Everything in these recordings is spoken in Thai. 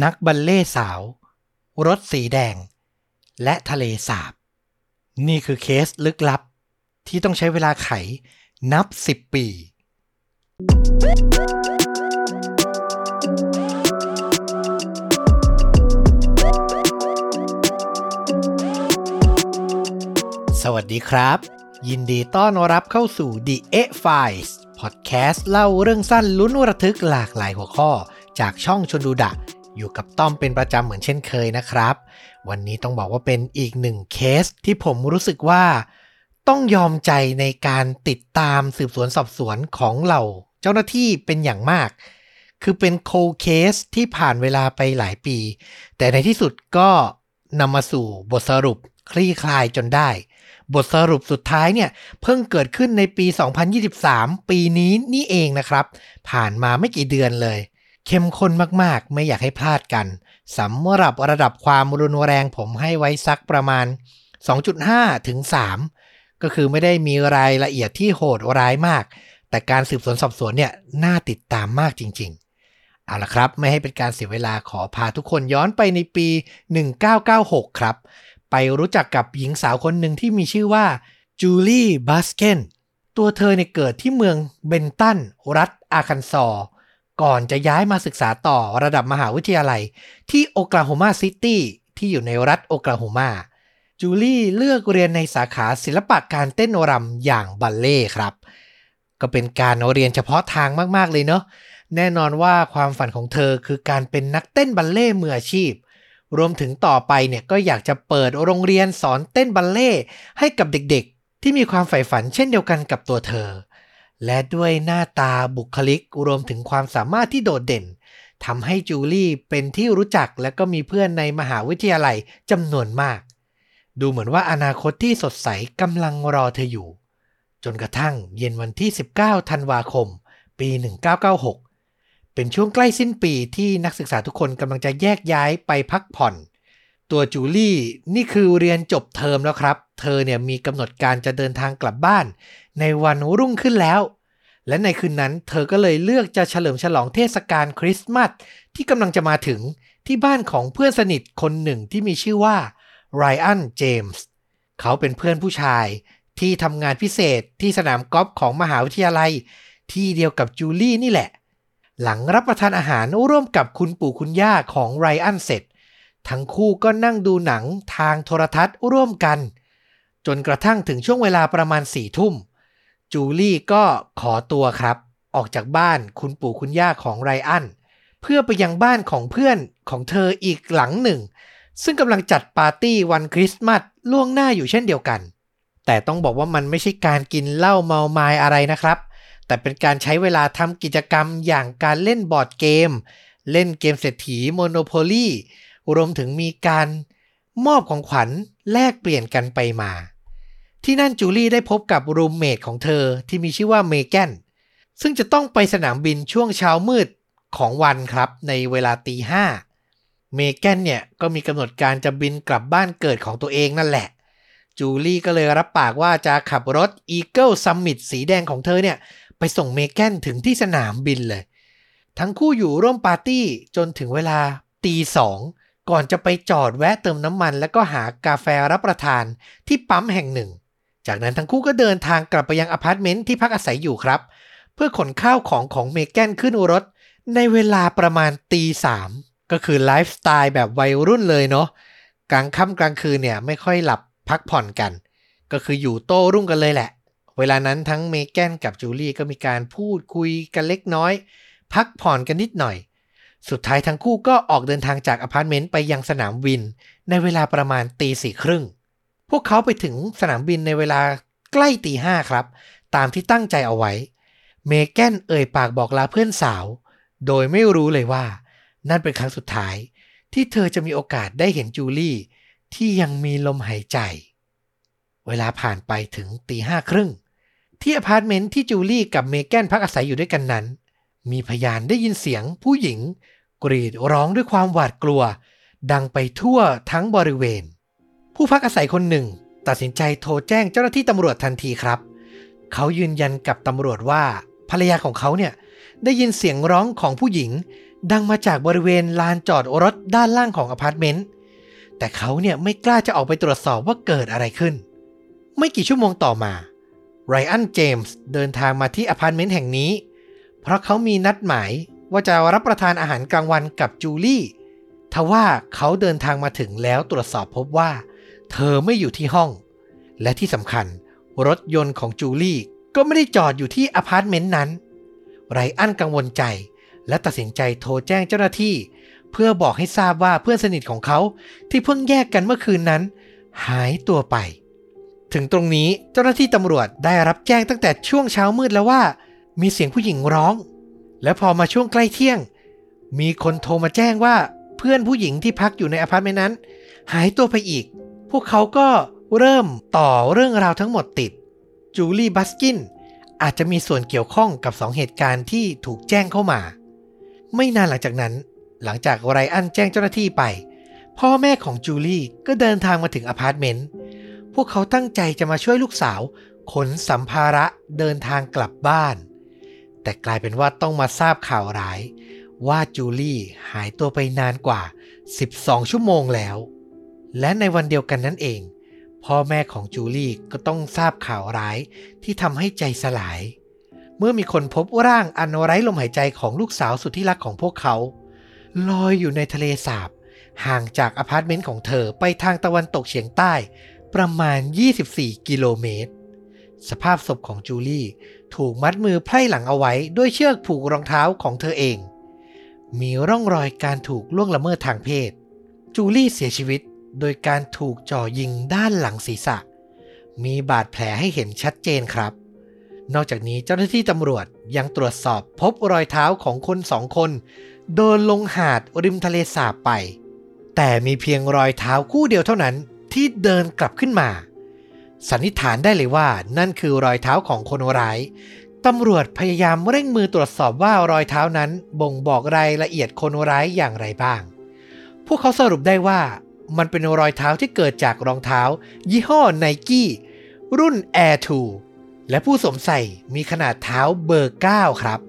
นักบัลเล่สาว รถสีแดง และทะเลสาบ นี่คือเคสลึกลับ ที่ต้องใช้เวลาไขนับสิบปี สวัสดีครับ ยินดีต้อนรับเข้าสู่ The A Files Podcast เล่าเรื่องสั้นลุ้นระทึกหลากหลายหัวข้อ จากช่องชนดูดะ อยู่กับต้อมเป็นประจำเหมือนเช่นเคยนะครับ วันนี้ต้องบอกว่าเป็นอีกหนึ่งเคสที่ผมรู้สึกว่า ต้องยอมใจในการติดตามสืบสวนสอบสวนของเหล่า เจ้าหน้าที่เป็นอย่างมาก คือเป็นโคลด์เคสที่ผ่านเวลาไปหลายปี แต่ในที่สุดก็นำมาสู่บทสรุปคลี่คลายจนได้ บทสรุปสุดท้ายเนี่ย เพิ่งเกิดขึ้นในปี 2023 ปีนี้นี่เองนะครับ ผ่านมาไม่กี่เดือนเลย เข้มข้นมากๆ ไม่อยากให้พลาดกันสำหรับระดับความรุนแรงผมให้ไว้สักประมาณ 2.5 ถึง 3 ก็คือไม่ได้มีรายละเอียดที่โหดร้ายมาก แต่การสืบสวนสอบสวนเนี่ยน่าติดตามมากจริงๆ เอาละครับ ไม่ให้เป็นการเสียเวลาขอพาทุกคนย้อนไปในปี 1996 ครับ ไปรู้จักกับหญิงสาวคนหนึ่งที่มีชื่อว่าจูลี่บัสกินตัวเธอเนี่ยเกิดที่เมืองเบนตันรัฐอาร์คันซอ ก่อนจะย้ายมาศึกษาต่อระดับมหาวิทยาลัย ที่โอกลาโฮมาซิตี้ที่อยู่ในรัฐโอกลาโฮมาจูลี่เลือกเรียนในสาขาศิลปะการเต้นรำอย่างบัลเล่ต์ครับ ก็เป็นการเรียนเฉพาะทางมาก ๆ เลยเนาะแน่นอนว่าความฝันของเธอคือการเป็นนักเต้นบัลเล่ต์มืออาชีพ รวมถึงต่อไปเนี่ยก็อยากจะเปิดโรงเรียนสอนเต้นบัลเล่ต์ให้กับเด็กๆ ที่มีความใฝ่ฝันเช่นเดียวกันกับตัวเธอ และด้วยหน้าตาบุคลิกรวมถึงความสามารถที่โดดเด่นทำให้จูลี่เป็นที่รู้จักและก็มีเพื่อนในมหาวิทยาลัยจำนวนมาก ดูเหมือนว่าอนาคตที่สดใสกำลังรอเธออยู่ จนกระทั่งเย็นวันที่ 19 ธันวาคม ปี 1996 เป็นช่วงใกล้สิ้นปีที่นักศึกษาทุกคนกำลังจะแยกย้ายไปพักผ่อน ตัวจูลี่นี่คือเรียนจบเทอมแล้วครับ เธอเนี่ยมีกำหนดการจะเดินทางกลับบ้าน ในวันรุ่งขึ้นแล้ว และในคืนนั้นเธอก็เลยเลือกจะเฉลิมฉลองเทศกาลคริสต์มาสที่กำลังจะมาถึงที่บ้านของเพื่อนสนิทคนหนึ่งที่มีชื่อว่าไรอันเจมส์เขาเป็นเพื่อนผู้ชายที่ทำงานพิเศษที่สนามกอล์ฟของมหาวิทยาลัย ที่เดียวกับจูลี่นี่แหละ หลังรับประทานอาหารร่วมกับคุณปู่คุณย่าของไรอันเสร็จ ทั้งคู่ก็นั่งดูหนังทางโทรทัศน์ร่วมกัน จนกระทั่งถึงช่วงเวลาประมาณสี่ทุ่ม จูลี่ก็ขอตัวครับ ออกจากบ้านคุณปู่คุณย่าของไรอัน เพื่อไปยังบ้านของเพื่อนของเธออีกหลังหนึ่ง ซึ่งกำลังจัดปาร์ตี้วันคริสต์มาสล่วงหน้าอยู่เช่นเดียวกัน แต่ต้องบอกว่ามันไม่ใช่การกินเหล้าเมามายอะไรนะครับ แต่เป็นการใช้เวลาทำกิจกรรมอย่างการเล่นบอร์ดเกม เล่นเกมเศรษฐี Monopoly รวมถึงมีการมอบของขวัญแลกเปลี่ยนกันไปมา ที่นั่นจูลี่ได้พบกับ roommate ของเธอที่มีชื่อว่าเมแกนซึ่งจะต้องไปสนามบินช่วงเช้ามืดของวันครับในเวลาตีห้าเมแกนเนี่ยก็มีกำหนดการจะบินกลับบ้านเกิดของตัวเองนั่นแหละ จูลี่ก็เลยรับปากว่าจะขับรถ Eagle Summit สีแดงของเธอเนี่ย ไปส่งเมแกนถึงที่สนามบินเลย ทั้งคู่อยู่ร่วมปาร์ตี้จนถึงเวลาตีสองก่อนจะไปจอดแวะเติมน้ำมัน แล้วก็หากาแฟรับประทานที่ปั๊มแห่งหนึ่ง จากนั้นทั้งคู่ก็เดินทางกลับไปยังอพาร์ตเมนต์ที่พักอาศัยอยู่ครับ เพื่อขนข้าวของของเมแกนขึ้นรถ ในเวลาประมาณตีสามก็คือไลฟ์สไตล์แบบวัยรุ่นเลยเนาะกลางค่ำกลางคืนเนี่ยไม่ค่อยหลับพักผ่อนกัน ก็คืออยู่โต้รุ่งกันเลยแหละ เวลานั้นทั้งเมแกนกับจูลี่ก็มีการพูดคุยกันเล็กน้อย พักผ่อนกันนิดหน่อย สุดท้ายทั้งคู่ก็ออกเดินทางจากอพาร์ตเมนต์ไปยังสนามบิน ในเวลาประมาณตีสี่ครึ่ง พวกเขาไปถึงสนามบินในเวลาใกล้ตีห้าครับ ตามที่ตั้งใจเอาไว้ เมแกนเอ่ยปากบอกลาเพื่อนสาว โดยไม่รู้เลยว่า นั่นเป็นครั้งสุดท้าย ที่เธอจะมีโอกาสได้เห็นจูลี่ ที่ยังมีลมหายใจ เวลาผ่านไปถึงตีห้าครึ่งที่อพาร์ตเมนต์ที่จูลี่กับเมแกนพักอาศัยอยู่ด้วยกันนั้น มีพยานได้ยินเสียงผู้หญิง กรีดร้องด้วยความหวาดกลัว ดังไปทั่วทั้งบริเวณ ผู้พักอาศัยคนหนึ่ง ตัดสินใจโทรแจ้งเจ้าหน้าที่ตำรวจทันทีครับ เขายืนยันกับตำรวจว่าภรรยาของเขาเนี่ยได้ยินเสียงร้องของผู้หญิง ดังมาจากบริเวณลานจอดรถด้านล่างของอพาร์ตเมนต์แต่เขาเนี่ยไม่กล้าจะออกไปตรวจสอบว่าเกิดอะไรขึ้น ไม่กี่ชั่วโมงต่อมาไรอันเจมส์เดินทางมาที่อพาร์ตเมนต์แห่งนี้ เพราะเขามีนัดหมายว่าจะรับประทานอาหารกลางวันกับจูลี่ทว่าเขาเดินทางมาถึงแล้วตรวจสอบพบว่า เธอไม่อยู่ที่ห้อง และที่สำคัญรถยนต์ของจูลี่ก็ไม่ได้จอดอยู่ที่อพาร์ตเมนต์นั้น ไรอันกังวลใจ และตัดสินใจโทรแจ้งเจ้าหน้าที่ เพื่อบอกให้ทราบว่าเพื่อนสนิทของเขาที่เพิ่งแยกกันเมื่อคืนนั้น หายตัวไป ถึงตรงนี้เจ้าหน้าที่ตำรวจได้รับแจ้งตั้งแต่ช่วงเช้ามืดแล้วว่า มีเสียงผู้หญิงร้อง และพอมาช่วงใกล้เที่ยง มีคนโทรมาแจ้งว่าเพื่อนผู้หญิงที่พักอยู่ในอพาร์ตเมนต์นั้น หายตัวไปอีก พวกเขาก็เริ่มต่อเรื่องราวทั้งหมดติด จูลี่บัสกินอาจจะมีส่วนเกี่ยวข้องกับสองเหตุการณ์ที่ถูกแจ้งเข้ามา ไม่นานหลังจากนั้น หลังจากไรอันแจ้งเจ้าหน้าที่ไป พ่อแม่ของจูลี่ก็เดินทางมาถึงอพาร์ตเมนต์ พวกเขาตั้งใจจะมาช่วยลูกสาว ขนสัมภาระเดินทางกลับบ้าน แต่กลายเป็นว่าต้องมาทราบข่าวร้าย ว่าจูลี่หายตัวไปนานกว่า 12 ชั่วโมงแล้ว และในวันเดียวกันนั่นเอง พ่อแม่ของจูลี่ก็ต้องทราบข่าวร้ายที่ทำให้ใจสลาย เมื่อมีคนพบร่างอันไร้ลมหายใจของลูกสาวสุดที่รักของพวกเขา ลอยอยู่ในทะเลสาบ ห่างจากอพาร์ตเมนต์ของเธอไปทางตะวันตกเฉียงใต้ ประมาณ 24 กิโลเมตร สภาพศพของจูลี่ถูกมัดมือไพร่หลังเอาไว้ด้วยเชือกผูกรองเท้าของเธอเอง มีร่องรอยการถูกล่วงละเมิดทางเพศ จูลี่เสียชีวิต โดยการถูกจ่อยิงด้านหลังศีรษะ มีบาดแผลให้เห็นชัดเจนครับ นอกจากนี้เจ้าหน้าที่ตำรวจยังตรวจสอบพบรอยเท้าของคนสองคนเดินลงหาดริมทะเลสาบไป แต่มีเพียงรอยเท้าคู่เดียวเท่านั้นที่เดินกลับขึ้นมา สันนิษฐานได้เลยว่านั่นคือรอยเท้าของคนร้ายตำรวจพยายามเร่งมือตรวจสอบว่ารอยเท้านั้นบ่งบอกรายละเอียดคนร้ายอย่างไรบ้าง พวกเขาสรุปได้ว่า มันเป็นรอยเท้าที่เกิดจากรองเท้า ยี่ห้อไนกี้รุ่น Air 2 และผู้สวมใส่มีขนาดเท้าเบอร์ 9 ครับ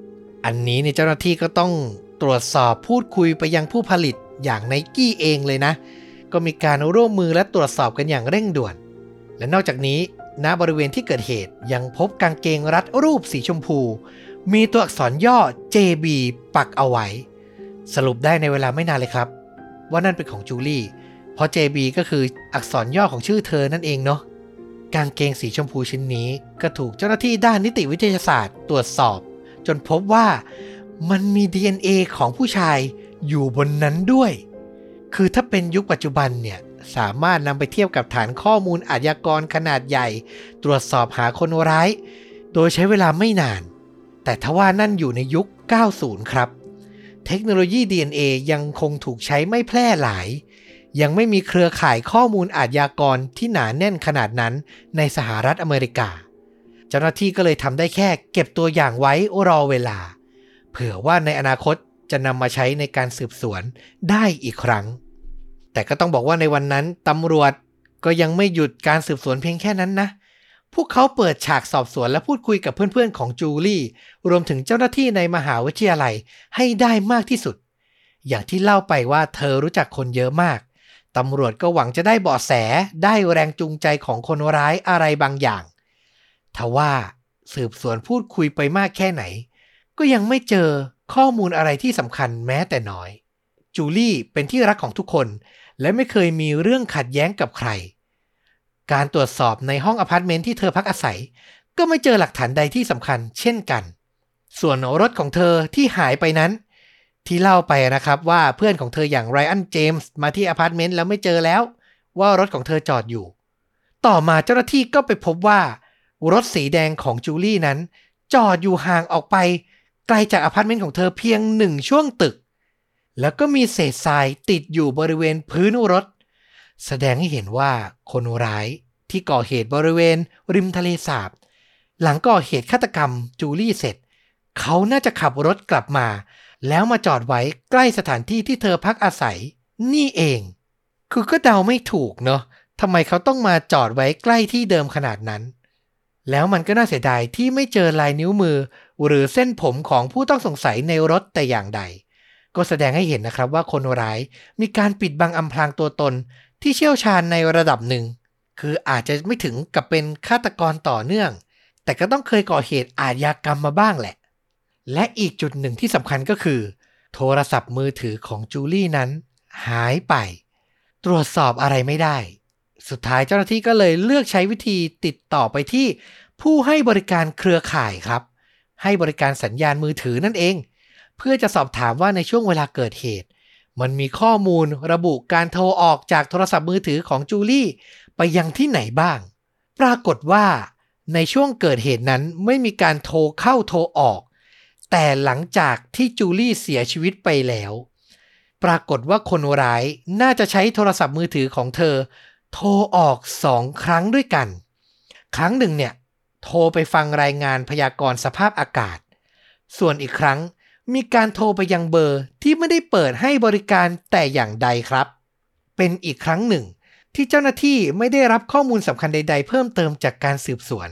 อันนี้เนี่ยเจ้าหน้าที่ก็ต้องตรวจสอบพูดคุยไปยังผู้ผลิตอย่างไนกี้เองเลยนะ ก็มีการร่วมมือและตรวจสอบกันอย่างเร่งด่วน และนอกจากนี้ณบริเวณที่เกิดเหตุยังพบกางเกงรัดรูปสีชมพู มีตัวอักษรย่อ JB ปักเอาไว้ สรุปได้ในเวลาไม่นานเลยครับ ว่านั่นเป็นของจูลี่ เพราะ JB ก็คืออักษรย่อของชื่อเธอนั่นเองเนาะกางเกงสีชมพูชิ้นนี้ก็ถูกเจ้าหน้าที่ด้านนิติวิทยาศาสตร์ตรวจสอบ จนพบว่ามันมี DNA ของผู้ชายอยู่บนนั้นด้วย คือถ้าเป็นยุคปัจจุบันเนี่ย สามารถนำไปเทียบกับฐานข้อมูลอาชญากรขนาดใหญ่ ตรวจสอบหาคนร้าย โดยใช้เวลาไม่นาน แต่ทว่านั่นอยู่ในยุค 90 ครับ เทคโนโลยี DNA ยังคงถูกใช้ไม่แพร่หลาย ยังไม่มีเครือข่ายข้อมูลอาชญากรที่หนาแน่นขนาดนั้นในสหรัฐอเมริกา เจ้าหน้าที่ก็เลยทำได้แค่เก็บตัวอย่างไว้รอเวลา เผื่อว่าในอนาคตจะนำมาใช้ในการสืบสวนได้อีกครั้ง แต่ก็ต้องบอกว่าในวันนั้นตำรวจก็ยังไม่หยุดการสืบสวนเพียงแค่นั้นนะ พวกเขาเปิดฉากสอบสวนและพูดคุยกับเพื่อนๆของจูลี่ รวมถึงเจ้าหน้าที่ในมหาวิทยาลัยให้ได้มากที่สุด อย่างที่เล่าไปว่าเธอรู้จักคนเยอะมาก ตำรวจก็หวังจะได้เบาะแสได้แรงจูงใจของคนร้ายอะไรบางอย่าง ทว่าสืบสวนพูดคุยไปมากแค่ไหน ก็ยังไม่เจอข้อมูลอะไรที่สำคัญแม้แต่น้อย จูลี่เป็นที่รักของทุกคน และไม่เคยมีเรื่องขัดแย้งกับใคร การตรวจสอบในห้องอพาร์ตเมนต์ที่เธอพักอาศัย ก็ไม่เจอหลักฐานใดที่สำคัญเช่นกัน ส่วนรถของเธอที่หายไปนั้น ที่เล่าไปนะครับว่าเพื่อนของเธออย่างไรอันเจมส์มาที่อพาร์ตเมนต์แล้วไม่เจอแล้ว ว่ารถของเธอจอดอยู่ ต่อมาเจ้าหน้าที่ก็ไปพบว่า รถสีแดงของจูลี่นั้น จอดอยู่ห่างออกไป ไกลจากอพาร์ตเมนต์ของเธอเพียงหนึ่งช่วงตึก แล้วก็มีเศษทรายติดอยู่บริเวณพื้นรถ แสดงให้เห็นว่าคนร้ายที่ก่อเหตุบริเวณริมทะเลสาบ หลังก่อเหตุฆาตกรรมจูลี่เสร็จ เขาน่าจะขับรถกลับมา แล้วมาจอดไว้ใกล้สถานที่ที่เธอพักอาศัย นี่เอง คือก็เดาไม่ถูกเนาะทำไมเขาต้องมาจอดไว้ใกล้ที่เดิมขนาดนั้น แล้วมันก็น่าเสียดายที่ไม่เจอลายนิ้วมือ หรือเส้นผมของผู้ต้องสงสัยในรถแต่อย่างใด ก็แสดงให้เห็นนะครับว่าคนร้ายมีการปิดบังอำพรางตัวตนที่เชี่ยวชาญในระดับหนึ่ง คืออาจจะไม่ถึงกับเป็นฆาตกรต่อเนื่อง แต่ก็ต้องเคยก่อเหตุอาชญากรรมมาบ้างแหละ และอีกจุดหนึ่งที่สำคัญก็คือ โทรศัพท์มือถือของจูลี่นั้น หายไป ตรวจสอบอะไรไม่ได้ สุดท้ายเจ้าหน้าที่ก็เลยเลือกใช้วิธีติดต่อไปที่ ผู้ให้บริการเครือข่ายครับ ให้บริการสัญญาณมือถือนั่นเอง เพื่อจะสอบถามว่าในช่วงเวลาเกิดเหตุ มันมีข้อมูลระบุการโทรออกจากโทรศัพท์มือถือของจูลี่ ไปยังที่ไหนบ้าง ปรากฏว่าในช่วงเกิดเหตุนั้นไม่มีการโทรเข้าโทรออก แต่หลังจากที่จูลี่เสียชีวิตไปแล้ว ปรากฏว่าคนร้ายน่าจะใช้โทรศัพท์มือถือของเธอ โทรออกสองครั้งด้วยกัน ครั้งหนึ่งเนี่ย โทรไปฟังรายงานพยากรณ์สภาพอากาศ ส่วนอีกครั้งมีการโทรไปยังเบอร์ที่ไม่ได้เปิดให้บริการแต่อย่างใดครับ เป็นอีกครั้งหนึ่ง ที่เจ้าหน้าที่ไม่ได้รับข้อมูลสำคัญใด ๆ เพิ่มเติมจากการสืบสวน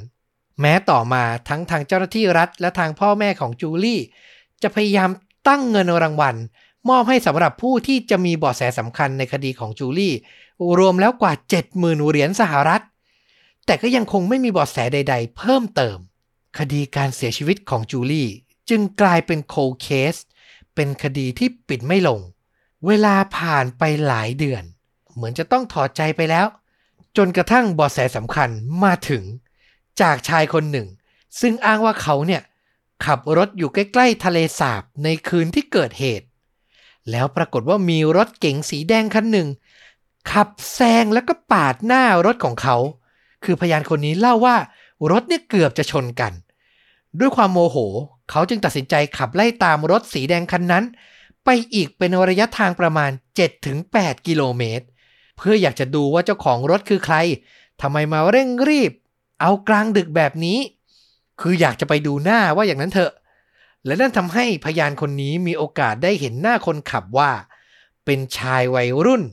แม้ต่อมาทั้งทางเจ้าหน้าที่รัฐและทางพ่อแม่ของจูลี่ จะพยายามตั้งเงินรางวัล มอบให้สำหรับผู้ที่จะมีเบาะแสสำคัญในคดีของจูลี่ รวมแล้วกว่า 70,000เหรียญสหรัฐ แต่ก็ยังคงไม่มีเบาะแสใด ๆ เพิ่มเติม คดีการเสียชีวิตของจูลี่ จึงกลายเป็นโคเคส เป็นคดีที่ปิดไม่ลง เวลาผ่านไปหลายเดือน เหมือนจะต้องถอดใจไปแล้ว จนกระทั่งเบอแสสำคัญมาถึง จากชายคนหนึ่ง ซึ่งอ้างว่าเขาเนี่ยขับรถอยู่ใกล้ ๆ ทะเลสาบในคืนที่เกิดเหตุ แล้วปรากฏว่ามีรถเก๋งสีแดงคันหนึ่ง ขับแซงแล้วก็ปาดหน้ารถของเขา คือพยานคนนี้เล่าว่ารถเนี่ยเกือบจะชนกัน ด้วยความโมโห เขาจึงตัดสินใจขับไล่ตามรถสีแดงคันนั้น ไปอีกเป็นระยะทางประมาณ 7-8 กิโลเมตร เพื่ออยากจะดูว่าเจ้าของรถคือใครทำไมมาเร่งรีบ เอากลางดึกแบบนี้ คืออยากจะไปดูหน้าว่าอย่างนั้นเถอะ และนั่นทำให้พยานคนนี้มีโอกาสได้เห็นหน้าคนขับว่า เป็นชายวัยรุ่น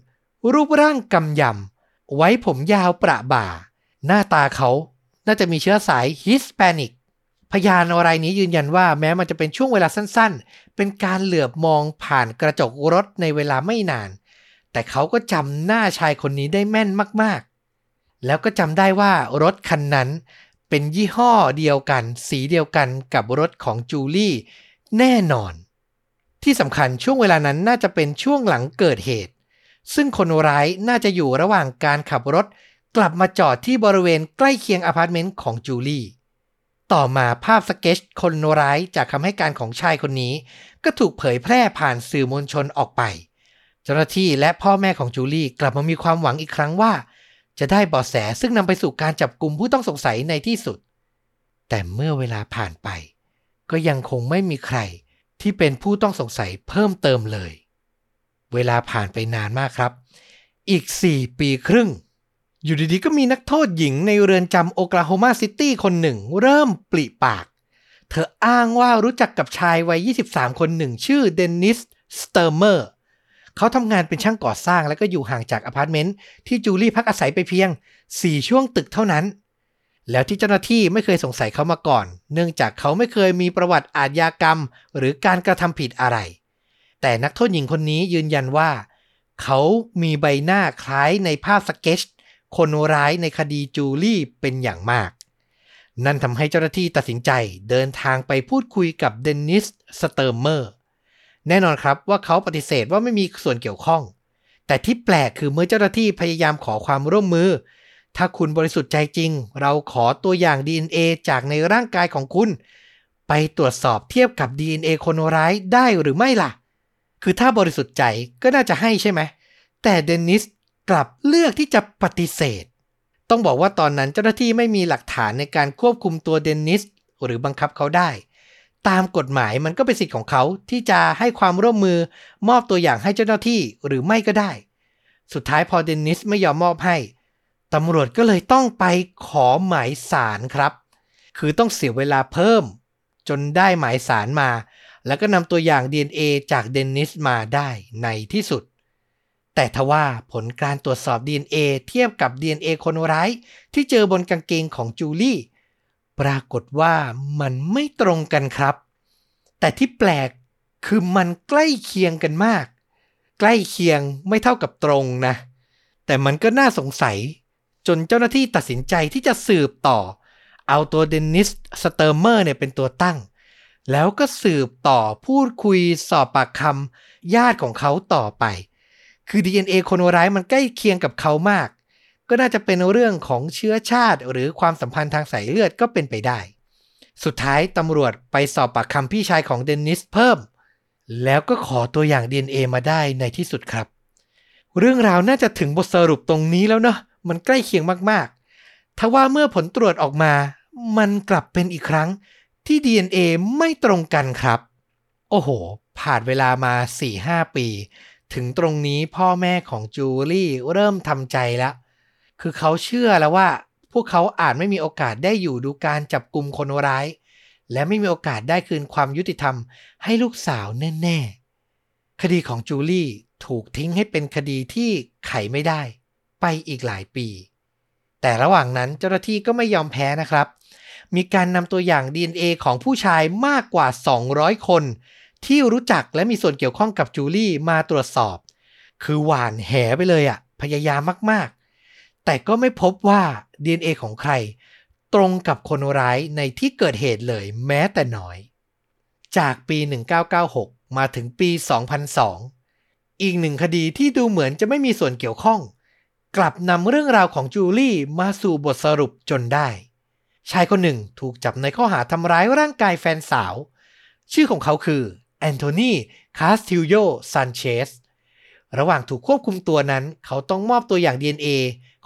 รูปร่างกำยำ ไว้ผมยาวประบ่า หน้าตาเขาน่าจะมีเชื้อสายฮิสแปนิกพยานรายนี้ยืนยันว่าแม้มันจะเป็นช่วงเวลาสั้นๆ เป็นการเหลือบมองผ่านกระจกรถในเวลาไม่นาน แต่เขาก็จำหน้าชายคนนี้ได้แม่นมาก แล้วก็จำได้ว่ารถคันนั้นเป็นยี่ห้อเดียวกัน สีเดียวกันกับรถของจูลี่ แน่นอน ที่สำคัญช่วงเวลานั้นน่าจะเป็นช่วงหลังเกิดเหตุ ซึ่งคนร้ายน่าจะอยู่ระหว่างการขับรถ กลับมาจอดที่บริเวณใกล้เคียงอพาร์ตเมนต์ของจูลี่ ต่อมาภาพสเก็ตคนร้ายจากคำให้การของชายคนนี้ ก็ถูกเผยแพร่ผ่านสื่อมวลชนออกไป เจ้าหน้าที่และพ่อแม่ของจูลี่กลับมามีความหวังอีกครั้งว่า จะได้เบาะแสซึ่งนำไปสู่การจับกลุ่มผู้ต้องสงสัยในที่สุด แต่เมื่อเวลาผ่านไป ก็ยังคงไม่มีใครที่เป็นผู้ต้องสงสัยเพิ่มเติมเลย เวลาผ่านไปนานมากครับ อีก 4 ปีครึ่ง อยู่ดีๆ ก็มีนักโทษหญิงในเรือนจำโอคลาโฮมาซิตี้คนหนึ่ง เริ่มปริปาก เธออ้างว่ารู้จักกับชายวัย 23 คนหนึ่งชื่อเดนนิส สเตอร์เมอร์ เขาทำงานเป็นช่างก่อสร้างและก็อยู่ห่างจากอพาร์ตเมนต์ที่จูลี่พักอาศัยไปเพียง 4 ช่วงตึกเท่านั้น แล้วที่เจ้าหน้าที่ไม่เคยสงสัยเขามาก่อน เนื่องจากเขาไม่เคยมีประวัติอาชญากรรม หรือการกระทำผิดอะไร แต่นักโทษหญิงคนนี้ยืนยันว่า เขามีใบหน้าคล้ายในภาพสเก็ตคนร้ายในคดีจูลี่เป็นอย่างมาก นั่นทำให้เจ้าหน้าที่ตัดสินใจเดินทางไปพูดคุยกับเดนนิส สเตอร์เมอร์ แน่นอนครับว่าเขาปฏิเสธว่าไม่มีส่วนเกี่ยวข้อง แต่ที่แปลกคือเมื่อเจ้าหน้าที่พยายามขอความร่วมมือ ถ้าคุณบริสุทธิ์ใจจริง เราขอตัวอย่าง DNA จากในร่างกายของคุณ ไปตรวจสอบเทียบกับ DNA คนร้ายได้หรือไม่ล่ะ คือถ้าบริสุทธิ์ใจก็น่าจะให้ใช่ไหม แต่เดนนิสกลับเลือกที่จะปฏิเสธ ต้องบอกว่าตอนนั้นเจ้าหน้าที่ไม่มีหลักฐานในการควบคุมตัวเดนนิสหรือบังคับเขาได้ ตามกฎหมายมันก็เป็นสิทธิ์ของเขาที่จะให้ความร่วมมือมอบตัวอย่างให้เจ้าหน้าที่หรือไม่ก็ได้ สุดท้ายพอเดนนิสไม่ยอมมอบให้ตำรวจก็เลยต้องไปขอหมายสารครับ คือต้องเสียเวลาเพิ่ม จนได้หมายสารมา แล้วก็นำตัวอย่าง DNA จากเดนนิสมาได้ในที่สุด แต่ทว่าผลการตรวจสอบ DNA เทียบกับ DNA คนร้ายที่เจอบนกางเกงของจูลี่ ปรากฏว่ามันไม่ตรงกันครับ แต่ที่แปลกคือมันใกล้เคียงกันมาก ใกล้เคียงไม่เท่ากับตรงนะ แต่มันก็น่าสงสัย จนเจ้าหน้าที่ตัดสินใจที่จะสืบต่อ เอาตัวเดนนิสสเตอร์เมอร์เนี่ยเป็นตัวตั้ง แล้วก็สืบต่อพูดคุยสอบปากคำญาติของเขาต่อไป คือ DNA คนร้ายมันใกล้เคียงกับเขามาก ก็น่าจะเป็นเรื่องของเชื้อชาติ หรือความสัมพันธ์ทางสายเลือดก็เป็นไปได้ สุดท้ายตำรวจไปสอบปากคำพี่ชายของเดนนิสเพิ่ม แล้วก็ขอตัวอย่าง DNA มาได้ในที่สุดครับ เรื่องราวน่าจะถึงบทสรุปตรงนี้แล้วเนาะมันใกล้เคียงมากๆทว่าเมื่อผลตรวจออกมา มันกลับเป็นอีกครั้งที่ DNA ไม่ตรงกันครับ โอ้โห ผ่านเวลามา 4-5 ปี ถึงตรงนี้พ่อแม่ของจูลี่เริ่มทำใจแล้ว คือเขาเชื่อแล้วว่า พวกเขาอาจไม่มีโอกาสได้อยู่ดูการจับกลุ่มคนร้าย และไม่มีโอกาสได้คืนความยุติธรรมให้ลูกสาวแน่ๆ คดีของจูลี่ถูกทิ้งให้เป็นคดีที่ไขไม่ได้ ไปอีกหลายปี แต่ระหว่างนั้นเจ้าหน้าที่ก็ไม่ยอมแพ้นะครับ มีการนำตัวอย่าง DNA ของผู้ชายมากกว่า 200 คน ที่รู้จักและมีส่วนเกี่ยวข้องกับจูลี่มาตรวจสอบ คือหวานแหไปเลยอะพยายามมากๆ แต่ก็ไม่พบว่า DNA ของใคร ตรงกับคนร้ายในที่เกิดเหตุเลยแม้แต่น้อย จากปี 1996 มาถึงปี 2002 อีกหนึ่งคดีที่ดูเหมือนจะไม่มีส่วนเกี่ยวข้อง กลับนำเรื่องราวของจูลี่มาสู่บทสรุปจนได้ ชายคนหนึ่งถูกจับในข้อหาทำร้ายร่างกายแฟนสาว ชื่อของเขาคือแอนโทนีคาสติลโยซันเชสระหว่างถูกควบคุมตัวนั้น เขาต้องมอบตัวอย่าง DNA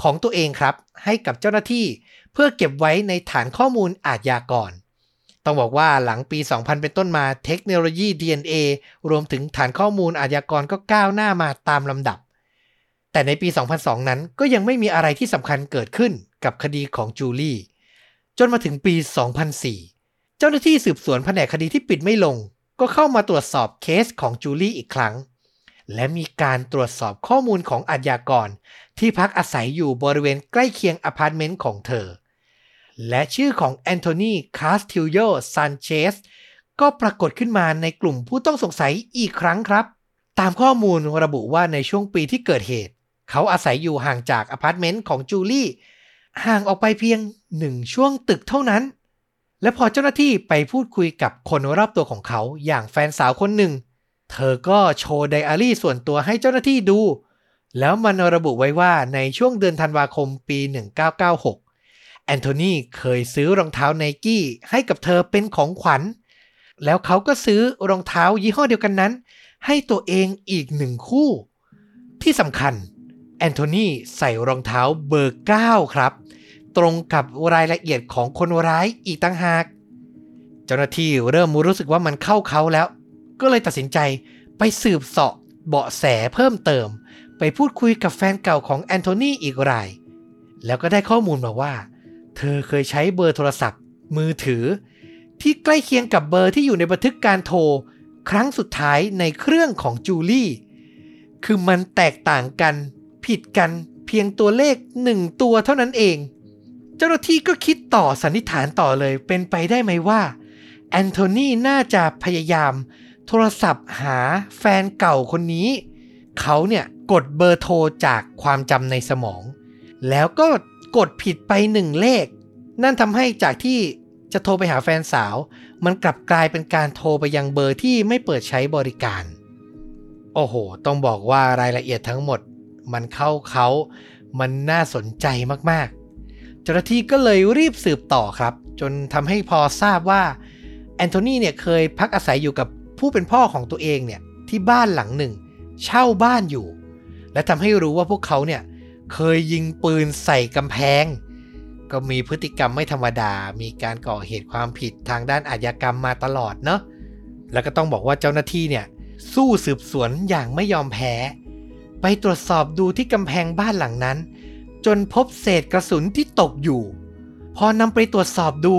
ของตัวเองครับ ให้กับเจ้าหน้าที่เพื่อเก็บไว้ในฐานข้อมูลอาชญากร ต้องบอกว่าหลังปี 2000 เป็นต้นมาเทคโนโลยี DNA รวมถึงฐานข้อมูลอาชญากรก็ก้าวหน้ามาตามลำดับ แต่ในปี 2002 นั้นก็ยังไม่มีอะไรที่สำคัญเกิดขึ้นกับคดีของจูลี่ จนมาถึงปี 2004 เจ้าหน้าที่สืบสวนแผนกคดีที่ปิดไม่ลง ก็เข้ามาตรวจสอบเคสของจูลี่อีกครั้ง และมีการตรวจสอบข้อมูลของอาชญากร ที่พักอาศัยอยู่บริเวณใกล้เคียงอพาร์ตเมนต์ของเธอ และชื่อของแอนโทนี คาสติลโยซันเชส ก็ปรากฏขึ้นมาในกลุ่มผู้ต้องสงสัยอีกครั้งครับ ตามข้อมูลระบุว่าในช่วงปีที่เกิดเหตุ เขาอาศัยอยู่ห่างจากอพาร์ตเมนต์ของจูลี่ ห่างออกไปเพียงหนึ่งช่วงตึกเท่านั้น และพอเจ้าหน้าที่ไปพูดคุยกับคนรอบตัวของเขาอย่างแฟนสาวคนหนึ่ง เธอก็โชว์ไดอารี่ส่วนตัวให้เจ้าหน้าที่ดู แล้วมันระบุไว้ว่าในช่วงเดือนธันวาคมปี 1996 แอนโทนีเคยซื้อรองเท้าไนกี้ให้กับเธอเป็นของขวัญ แล้วเขาก็ซื้อรองเท้ายี่ห้อเดียวกันนั้น ให้ตัวเองอีกหนึ่งคู่ ที่สำคัญแอนโทนีใส่รองเท้าเบอร์ 9 ครับ ตรงกับรายละเอียดของคนร้ายอีกต่างหาก เจ้าหน้าที่เริ่มรู้สึกว่ามันเข้าเขาแล้ว ก็เลยตัดสินใจไปสืบเสาะเบาะแสเพิ่มเติม ไปพูดคุยกับแฟนเก่าของแอนโทนีอีกราย แล้วก็ได้ข้อมูลมาว่า เธอเคยใช้เบอร์โทรศัพท์ มือถือ ที่ใกล้เคียงกับเบอร์ที่อยู่ในบันทึกการโทร ครั้งสุดท้ายในเครื่องของจูลี่ คือมันแตกต่างกัน ผิดกันเพียงตัวเลขหนึ่งตัวเท่านั้นเอง เจ้าหน้าที่ก็คิดต่อสันนิษฐานต่อเลยเป็นไปได้ไหมว่าแอนโทนีน่าจะพยายาม โทรศัพท์หาแฟนเก่าคนนี้ เขาเนี่ยกดเบอร์โทรจากความจำในสมอง แล้วก็กดผิดไปหนึ่งเลข นั่นทำให้จากที่จะโทรไปหาแฟนสาว มันกลับกลายเป็นการโทรไปยังเบอร์ที่ไม่เปิดใช้บริการ โอ้โห ต้องบอกว่ารายละเอียดทั้งหมด มันเข้าเขา มันน่าสนใจมากๆ เจ้าหน้าที่ก็เลยรีบสืบต่อครับ จนทำให้พอทราบว่าแอนโทนีเนี่ยเคยพักอาศัยอยู่กับ ผู้เป็นพ่อของตัวเองเนี่ยที่บ้านหลังหนึ่ง เช่าบ้านอยู่ และทำให้รู้ว่าพวกเขาเนี่ยเคยยิงปืนใส่กำแพง ก็มีพฤติกรรมไม่ธรรมดา มีการก่อเหตุความผิดทางด้านอาชญากรรมมาตลอดเนาะแล้วก็ต้องบอกว่าเจ้าหน้าที่เนี่ยสู้สืบสวนอย่างไม่ยอมแพ้ ไปตรวจสอบดูที่กำแพงบ้านหลังนั้น จนพบเศษกระสุนที่ตกอยู่ พอนำไปตรวจสอบดู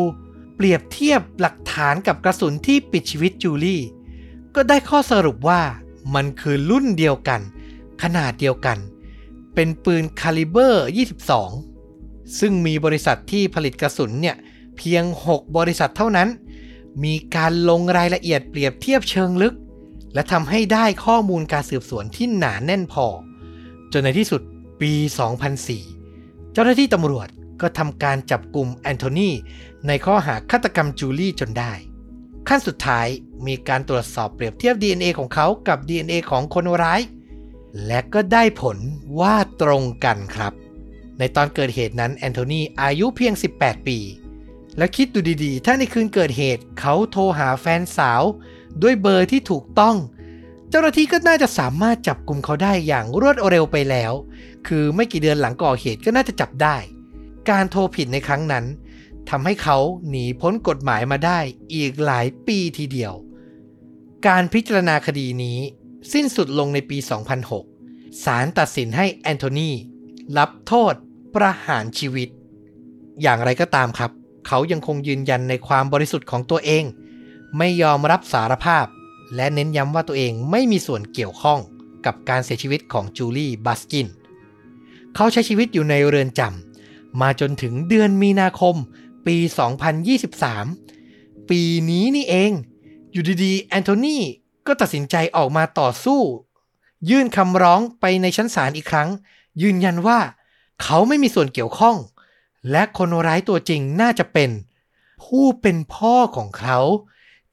เปรียบเทียบหลักฐานกับกระสุนที่ปิดชีวิตจูลี่ ก็ได้ข้อสรุปว่ามันคือรุ่นเดียวกัน ขนาดเดียวกัน เป็นปืนคาลิเบอร์ 22 ซึ่งมีบริษัทที่ผลิตกระสุนเนี่ยเพียง 6 บริษัทเท่านั้น มีการลงรายละเอียดเปรียบเทียบเชิงลึก และทำให้ได้ข้อมูลการสืบสวนที่หนาแน่นพอ จนในที่สุดปี 2004 เจ้าหน้าที่ตำรวจก็ทำการจับกลุ่มแอนโทนีในข้อหาฆาตกรรมจูลี่จนได้ ขั้นสุดท้าย มีการตรวจสอบเปรียบเทียบ DNA ของเขากับ DNA ของคนร้าย และก็ได้ผลว่าตรงกันครับ ในตอนเกิดเหตุนั้นแอนโทนีอายุเพียง 18 ปี แล้วคิดดูดีๆ ถ้าในคืนเกิดเหตุเขาโทรหาแฟนสาว ด้วยเบอร์ที่ถูกต้อง เจ้าหน้าที่ก็น่าจะสามารถจับกลุ่มเขาได้อย่างรวดเร็วไปแล้ว คือไม่กี่เดือนหลังก่อเหตุก็น่าจะจับได้ การโทรผิดในครั้งนั้นทำให้เขาหนีพ้นกฎหมายมาได้อีกหลายปีทีเดียว การพิจารณาคดีนี้ สิ้นสุดลงในปี 2006 ศาลตัดสินให้แอนโทนีรับโทษประหารชีวิต อย่างไรก็ตามครับ เขายังคงยืนยันในความบริสุทธิ์ของตัวเอง ไม่ยอมรับสารภาพ และเน้นย้ำว่าตัวเองไม่มีส่วนเกี่ยวข้องกับการเสียชีวิตของจูลี่บัสกิน เขาใช้ชีวิตอยู่ในเรือนจำมาจนถึงเดือนมีนาคมปี 2023 ปีนี้นี่เอง อยู่ดีๆ แอนโทนีก็ตัดสินใจออกมาต่อสู้ ยื่นคำร้องไปในชั้นศาลอีกครั้ง ยืนยันว่า เขาไม่มีส่วนเกี่ยวข้อง และคนร้ายตัวจริงน่าจะเป็น ผู้เป็นพ่อของเขา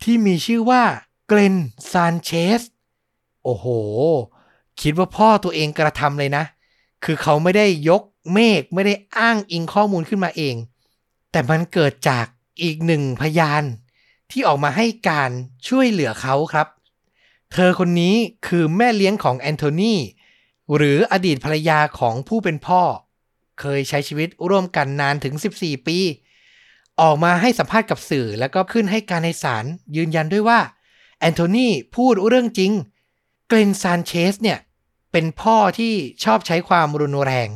ที่มีชื่อว่าเกรนซานเชส โอ้โห คิดว่าพ่อตัวเองกระทำเลยนะ คือเขาไม่ได้ยกเมฆไม่ได้อ้างอิงข้อมูลขึ้นมาเอง แต่มันเกิดจากอีกหนึ่งพยาน ที่ออกมาให้การช่วยเหลือเขาครับ เธอคนนี้คือแม่เลี้ยงของแอนโทนีหรืออดีตภรรยาของผู้เป็นพ่อ เคยใช้ชีวิตร่วมกันนานถึง 14 ปี ออกมาให้สัมภาษณ์กับสื่อแล้วก็ขึ้นให้การในศาลยืนยันด้วยว่าแอนโทนีพูดเรื่องจริง เกรนซานเชสเนี่ย เป็นพ่อที่ชอบใช้ความรุนแรง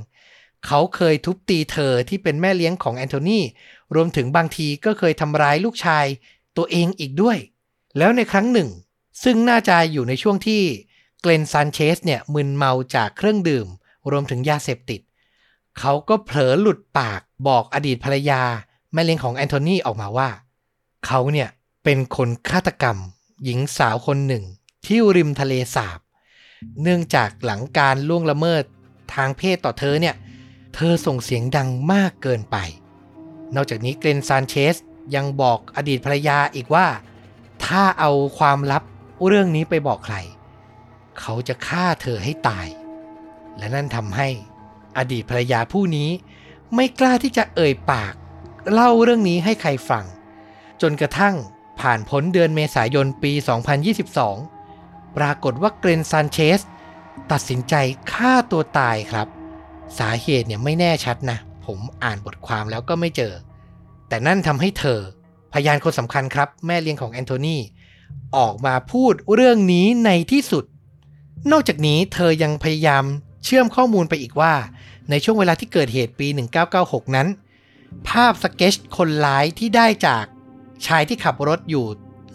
เขาเคยทุบตีเธอที่เป็นแม่เลี้ยงของแอนโทนีรวมถึงบางทีก็เคยทำร้ายลูกชาย ตัวเองอีกด้วย แล้วในครั้งหนึ่ง ซึ่งน่าจะอยู่ในช่วงที่เกรนซานเชสเนี่ยมึนเมาจากเครื่องดื่ม รวมถึงยาเสพติด เขาก็เผลอหลุดปากบอกอดีตภรรยา แม่เลี้ยงของแอนโทนีออกมาว่า เขาเนี่ยเป็นคนฆาตกรรม หญิงสาวคนหนึ่ง ที่ริมทะเลสาบ เนื่องจากหลังการล่วงละเมิดทางเพศต่อเธอเนี่ย เธอส่งเสียงดังมากเกินไป นอกจากนี้เกรนซานเชส ยังบอกอดีตภรรยาอีกว่า ถ้าเอาความลับเรื่องนี้ไปบอกใคร เขาจะฆ่าเธอให้ตาย และนั่นทำให้อดีตภรรยาผู้นี้ ไม่กล้าที่จะเอ่ยปาก เล่าเรื่องนี้ให้ใครฟัง จนกระทั่งผ่านพ้นเดือนเมษายนปี 2022 ปรากฏว่าเกรนซานเชส ตัดสินใจฆ่าตัวตายครับ สาเหตุเนี่ยไม่แน่ชัดนะ ผมอ่านบทความแล้วก็ไม่เจอ แต่นั่นทำให้เธอ พยานคนสำคัญครับ แม่เลี้ยงของแอนโทนีออกมาพูดเรื่องนี้ในที่สุด นอกจากนี้เธอยังพยายามเชื่อมข้อมูลไปอีกว่า ในช่วงเวลาที่เกิดเหตุปี 1996 นั้น ภาพสเก็ตคนร้ายที่ได้จากชายที่ขับรถอยู่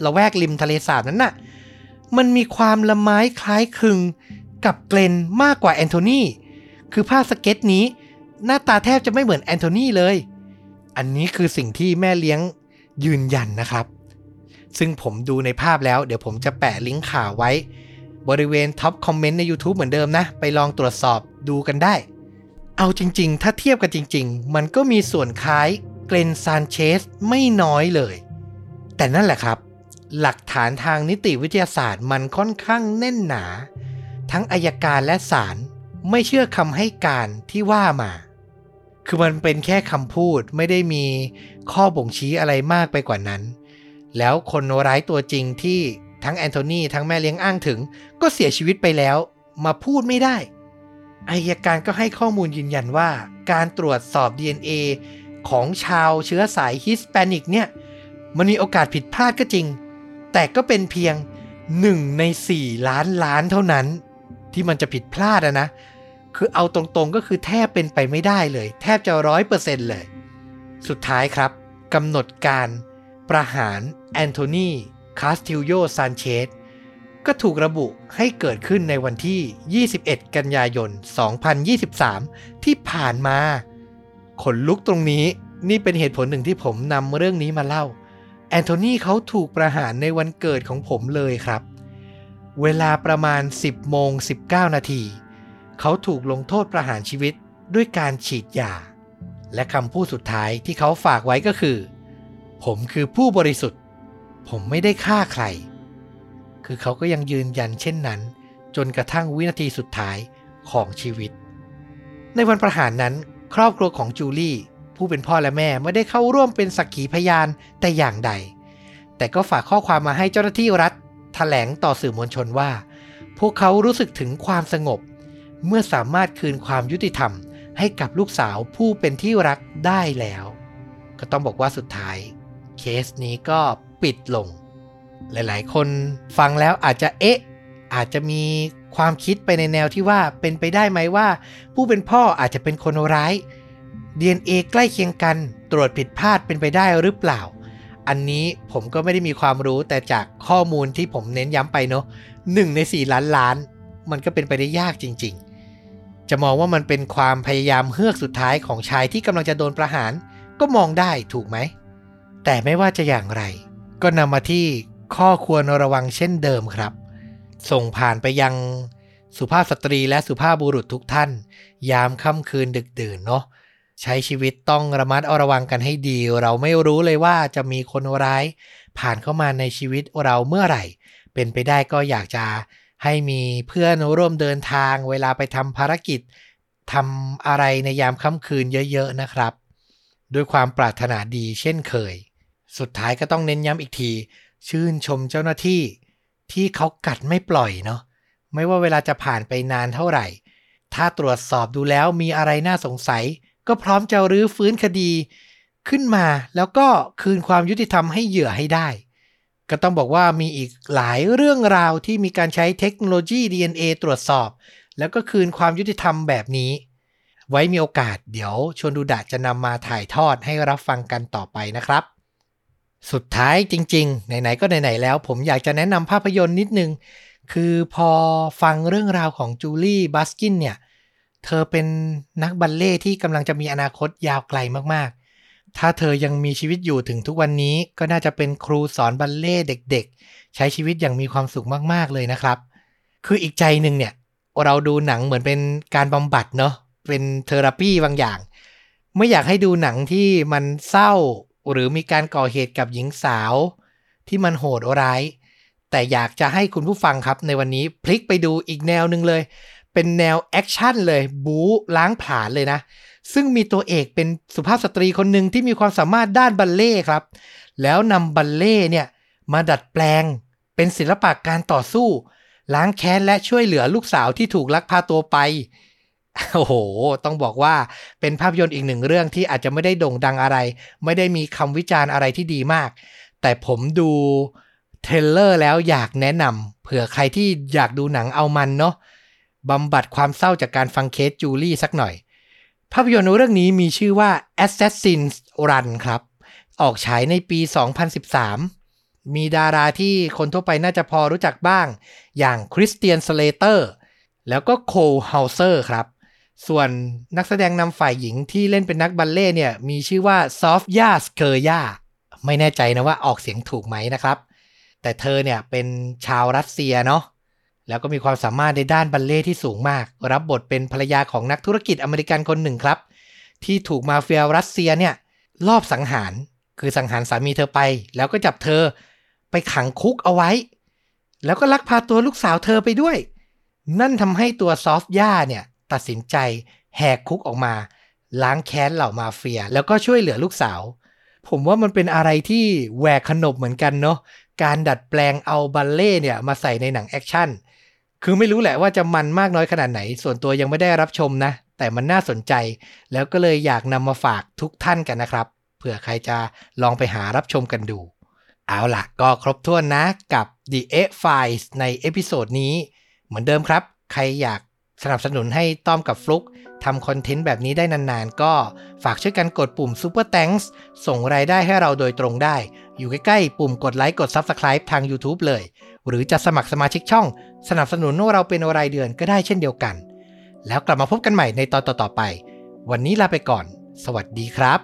ละแวกริมทะเลสาบนั้นน่ะ มันมีความละม้ายคล้ายคลึงกับเกลนมากกว่าแอนโทนี คือภาพสเก็ตนี้ หน้าตาแทบจะไม่เหมือนแอนโทนีเลย อันนี้คือสิ่งที่แม่เลี้ยงยืนยันนะครับ ซึ่งผมดูในภาพแล้ว เดี๋ยวผมจะแปะลิงก์ข่าวไว้ บริเวณท็อปคอมเมนต์ใน YouTube เหมือนเดิมนะ ไปลองตรวจสอบดูกันได้ เอาจริง ๆ ถ้าเทียบกันจริง ๆ มันก็มีส่วนคล้ายเกรนซานเชสไม่น้อยเลย แต่นั่นแหละครับ หลักฐานทางนิติวิทยาศาสตร์มันค่อนข้างแน่นหนา ทั้งอายการและศาลไม่เชื่อคำให้การที่ว่ามา คือมันเป็นแค่คำพูดไม่ได้มีข้อบ่งชี้อะไรมากไปกว่านั้น แล้วคนร้ายตัวจริงที่ทั้งแอนโทนีทั้งแม่เลี้ยงอ้างถึง ก็เสียชีวิตไปแล้ว มาพูดไม่ได้อัยการก็ให้ข้อมูลยืนยันว่า การตรวจสอบ DNA ของชาวเชื้อสายฮิสแปนิกเนี่ย มันมีโอกาสผิดพลาดก็จริง แต่ก็เป็นเพียง 1 ใน 4 ล้านล้านเท่านั้น ที่มันจะผิดพลาดนะ คือเอาตรงๆก็คือแทบเป็นไปไม่ได้เลย แทบจะร้อยเปอร์เซ็นต์เลย สุดท้ายครับกำหนดการประหารแอนโทนีคาสติลโยซานเชสก็ถูกระบุให้เกิดขึ้นในวันที่ 21 กันยายน 2023 ที่ผ่านมา ขนลุกตรงนี้นี่เป็นเหตุผลหนึ่งที่ผมนำเรื่องนี้มาเล่า แอนโทนีเขาถูกประหารในวันเกิดของผมเลยครับ เวลาประมาณ 10โมง19 นาที เขาถูกลงโทษประหารชีวิตด้วยการฉีดยา และคำพูดสุดท้ายที่เขาฝากไว้ก็คือ ผมคือผู้บริสุทธิ์ ผมไม่ได้ฆ่าใคร คือเขาก็ยังยืนยันเช่นนั้น จนกระทั่งวินาทีสุดท้ายของชีวิต ในวันประหารนั้น ครอบครัวของจูลี่ ผู้เป็นพ่อและแม่ไม่ได้เข้าร่วมเป็นสักขีพยานแต่อย่างใด แต่ก็ฝากข้อความมาให้เจ้าหน้าที่รัฐแถลงต่อสื่อมวลชนว่า พวกเขารู้สึกถึงความสงบ เมื่อสามารถคืนความยุติธรรม ให้กับลูกสาวผู้เป็นที่รักได้แล้ว ก็ต้องบอกว่าสุดท้าย เคสนี้ก็ปิดลง หลายๆ คนฟังแล้วอาจจะเอ๊ะ อาจจะมีความคิดไปในแนวที่ว่าเป็นไปได้ไหมว่า ผู้เป็นพ่ออาจจะเป็นคนร้าย DNA ใกล้เคียงกันตรวจผิดพลาดเป็นไปได้หรือเปล่า อันนี้ผมก็ไม่ได้มีความรู้แต่จากข้อมูลที่ผมเน้นย้ำไปเนาะหนึ่งในสี่ล้านล้าน มันก็เป็นไปได้ยากจริง ๆ จะมองว่ามันเป็นความพยายามเฮือกสุดท้ายของชายที่กำลังจะโดนประหาร ก็มองได้ถูกไหม แต่ไม่ว่าจะอย่างไร ก็นำมาที่ข้อควรระวังเช่นเดิมครับ ส่งผ่านไปยังสุภาพสตรีและสุภาพบุรุษทุกท่าน ยามค่ำคืนดึกดื่นเนาะใช้ชีวิตต้องระมัดระวังกันให้ดี เราไม่รู้เลยว่าจะมีคนร้าย ผ่านเข้ามาในชีวิตเราเมื่อไหร่ เป็นไปได้ก็อยากจะ ให้มีเพื่อนร่วมเดินทางเวลาไปทำภารกิจทำอะไรในยามค่ำคืนเยอะๆนะครับ ด้วยความปรารถนาดีเช่นเคย สุดท้ายก็ต้องเน้นย้ำอีกที ชื่นชมเจ้าหน้าที่ ที่เขากัดไม่ปล่อยเนาะไม่ว่าเวลาจะผ่านไปนานเท่าไหร่ ถ้าตรวจสอบดูแล้วมีอะไรน่าสงสัย ก็พร้อมจะรื้อฟื้นคดี ขึ้นมาแล้วก็คืนความยุติธรรมให้เหยื่อให้ได้ ก็ต้องบอกว่ามีอีกหลายเรื่องราวที่มีการใช้เทคโนโลยี DNA ตรวจสอบ แล้วก็คืนความยุติธรรมแบบนี้ ไว้มีโอกาสเดี๋ยวชวนดูดะจะนำมาถ่ายทอดให้รับฟังกันต่อไปนะครับ สุดท้ายจริง ๆ ไหน ๆ ก็ไหน ๆ แล้ว ผมอยากจะแนะนำภาพยนตร์นิดนึง คือพอฟังเรื่องราวของจูลี่บัสกินเนี่ย เธอเป็นนักบัลเล่ที่กำลังจะมีอนาคตยาวไกลมากๆ ถ้าเธอยังมีชีวิตอยู่ถึงทุกวันนี้ก็น่าจะเป็นครูสอนบัลเล่เด็กๆ ใช้ชีวิตอย่างมีความสุขมากๆเลยนะครับ คืออีกใจหนึ่งเนี่ย เราดูหนังเหมือนเป็นการบำบัดเนาะเป็น therapy บางอย่าง ไม่อยากให้ดูหนังที่มันเศร้าหรือมีการก่อเหตุกับหญิงสาว ที่มันโหดร้าย แต่อยากจะให้คุณผู้ฟังครับในวันนี้พลิกไปดูอีกแนวหนึ่งเลย เป็นแนวแอคชั่นเลยบู๊ล้างผลาญเลยนะ ซึ่งมีตัวเอกเป็นสุภาพสตรีคนหนึ่งที่มีความสามารถด้านบัลเล่ครับ แล้วนำบัลเล่เนี่ยมาดัดแปลง เป็นศิลปะการต่อสู้ ล้างแค้นและช่วยเหลือลูกสาวที่ถูกลักพาตัวไป โอ้โห ต้องบอกว่าเป็นภาพยนตร์อีกหนึ่งเรื่องที่อาจจะไม่ได้โด่งดังอะไร ไม่ได้มีคำวิจารณ์อะไรที่ดีมาก แต่ผมดู trailer แล้วอยากแนะนำเผื่อใครที่อยากดูหนังเอามันเนาะบำบัดความเศร้าจากการฟังเคสจูลี่สักหน่อย ภาพยนตร์เรื่องนี้มีชื่อว่า Assassin's Run ครับ ออกฉายในปี 2013 มีดาราที่คนทั่วไปน่าจะพอรู้จักบ้าง อย่างคริสเตียนสเลเตอร์แล้วก็โคลเฮาเซอร์ครับ ส่วนนักแสดงนำฝ่ายหญิงที่เล่นเป็นนักบัลเล่เนี่ย มีชื่อว่าซอฟยาสเคอร์ยาไม่แน่ใจนะว่าออกเสียงถูกไหมนะครับ แต่เธอเนี่ยเป็นชาวรัสเซียเนาะ แล้วก็มีความสามารถในด้านบัลเล่ที่สูงมาก รับบทเป็นภรรยาของนักธุรกิจอเมริกันคนหนึ่งครับ ที่ถูกมาเฟียรัสเซียเนี่ยลอบสังหาร คือสังหารสามีเธอไป แล้วก็จับเธอไปขังคุกเอาไว้ แล้วก็ลักพาตัวลูกสาวเธอไปด้วย นั่นทำให้ตัวซอฟย่าเนี่ยตัดสินใจแหกคุกออกมา ล้างแค้นเหล่ามาเฟีย แล้วก็ช่วยเหลือลูกสาว ผมว่ามันเป็นอะไรที่แหวกขนบเหมือนกันเนาะการดัดแปลงเอาบัลเล่เนี่ยมาใส่ในหนังแอคชั่น คือไม่รู้แหละว่าจะมันมากน้อยขนาดไหน ส่วนตัวยังไม่ได้รับชมนะ แต่มันน่าสนใจ แล้วก็เลยอยากนำมาฝากทุกท่านกันนะครับ เผื่อใครจะลองไปหารับชมกันดู เอาล่ะ ก็ครบถ้วนนะกับ The EH Files ใน episode นี้ เหมือนเดิมครับ ใครอยากสนับสนุนให้ต้อมกับฟลุกทำ content แบบนี้ได้นานๆ ก็ฝากช่วยกันกดปุ่ม Super Thanks ส่งรายได้ให้เราโดยตรงได้ อยู่ใกล้ๆ ปุ่มกดไลค์กด Subscribe ทาง YouTube เลย หรือจะสมัครสมาชิกช่อง สนับสนุนเราเป็นรายเดือนก็ได้เช่นเดียวกัน แล้วกลับมาพบกันใหม่ในตอนต่อๆไป วันนี้ลาไปก่อน สวัสดีครับ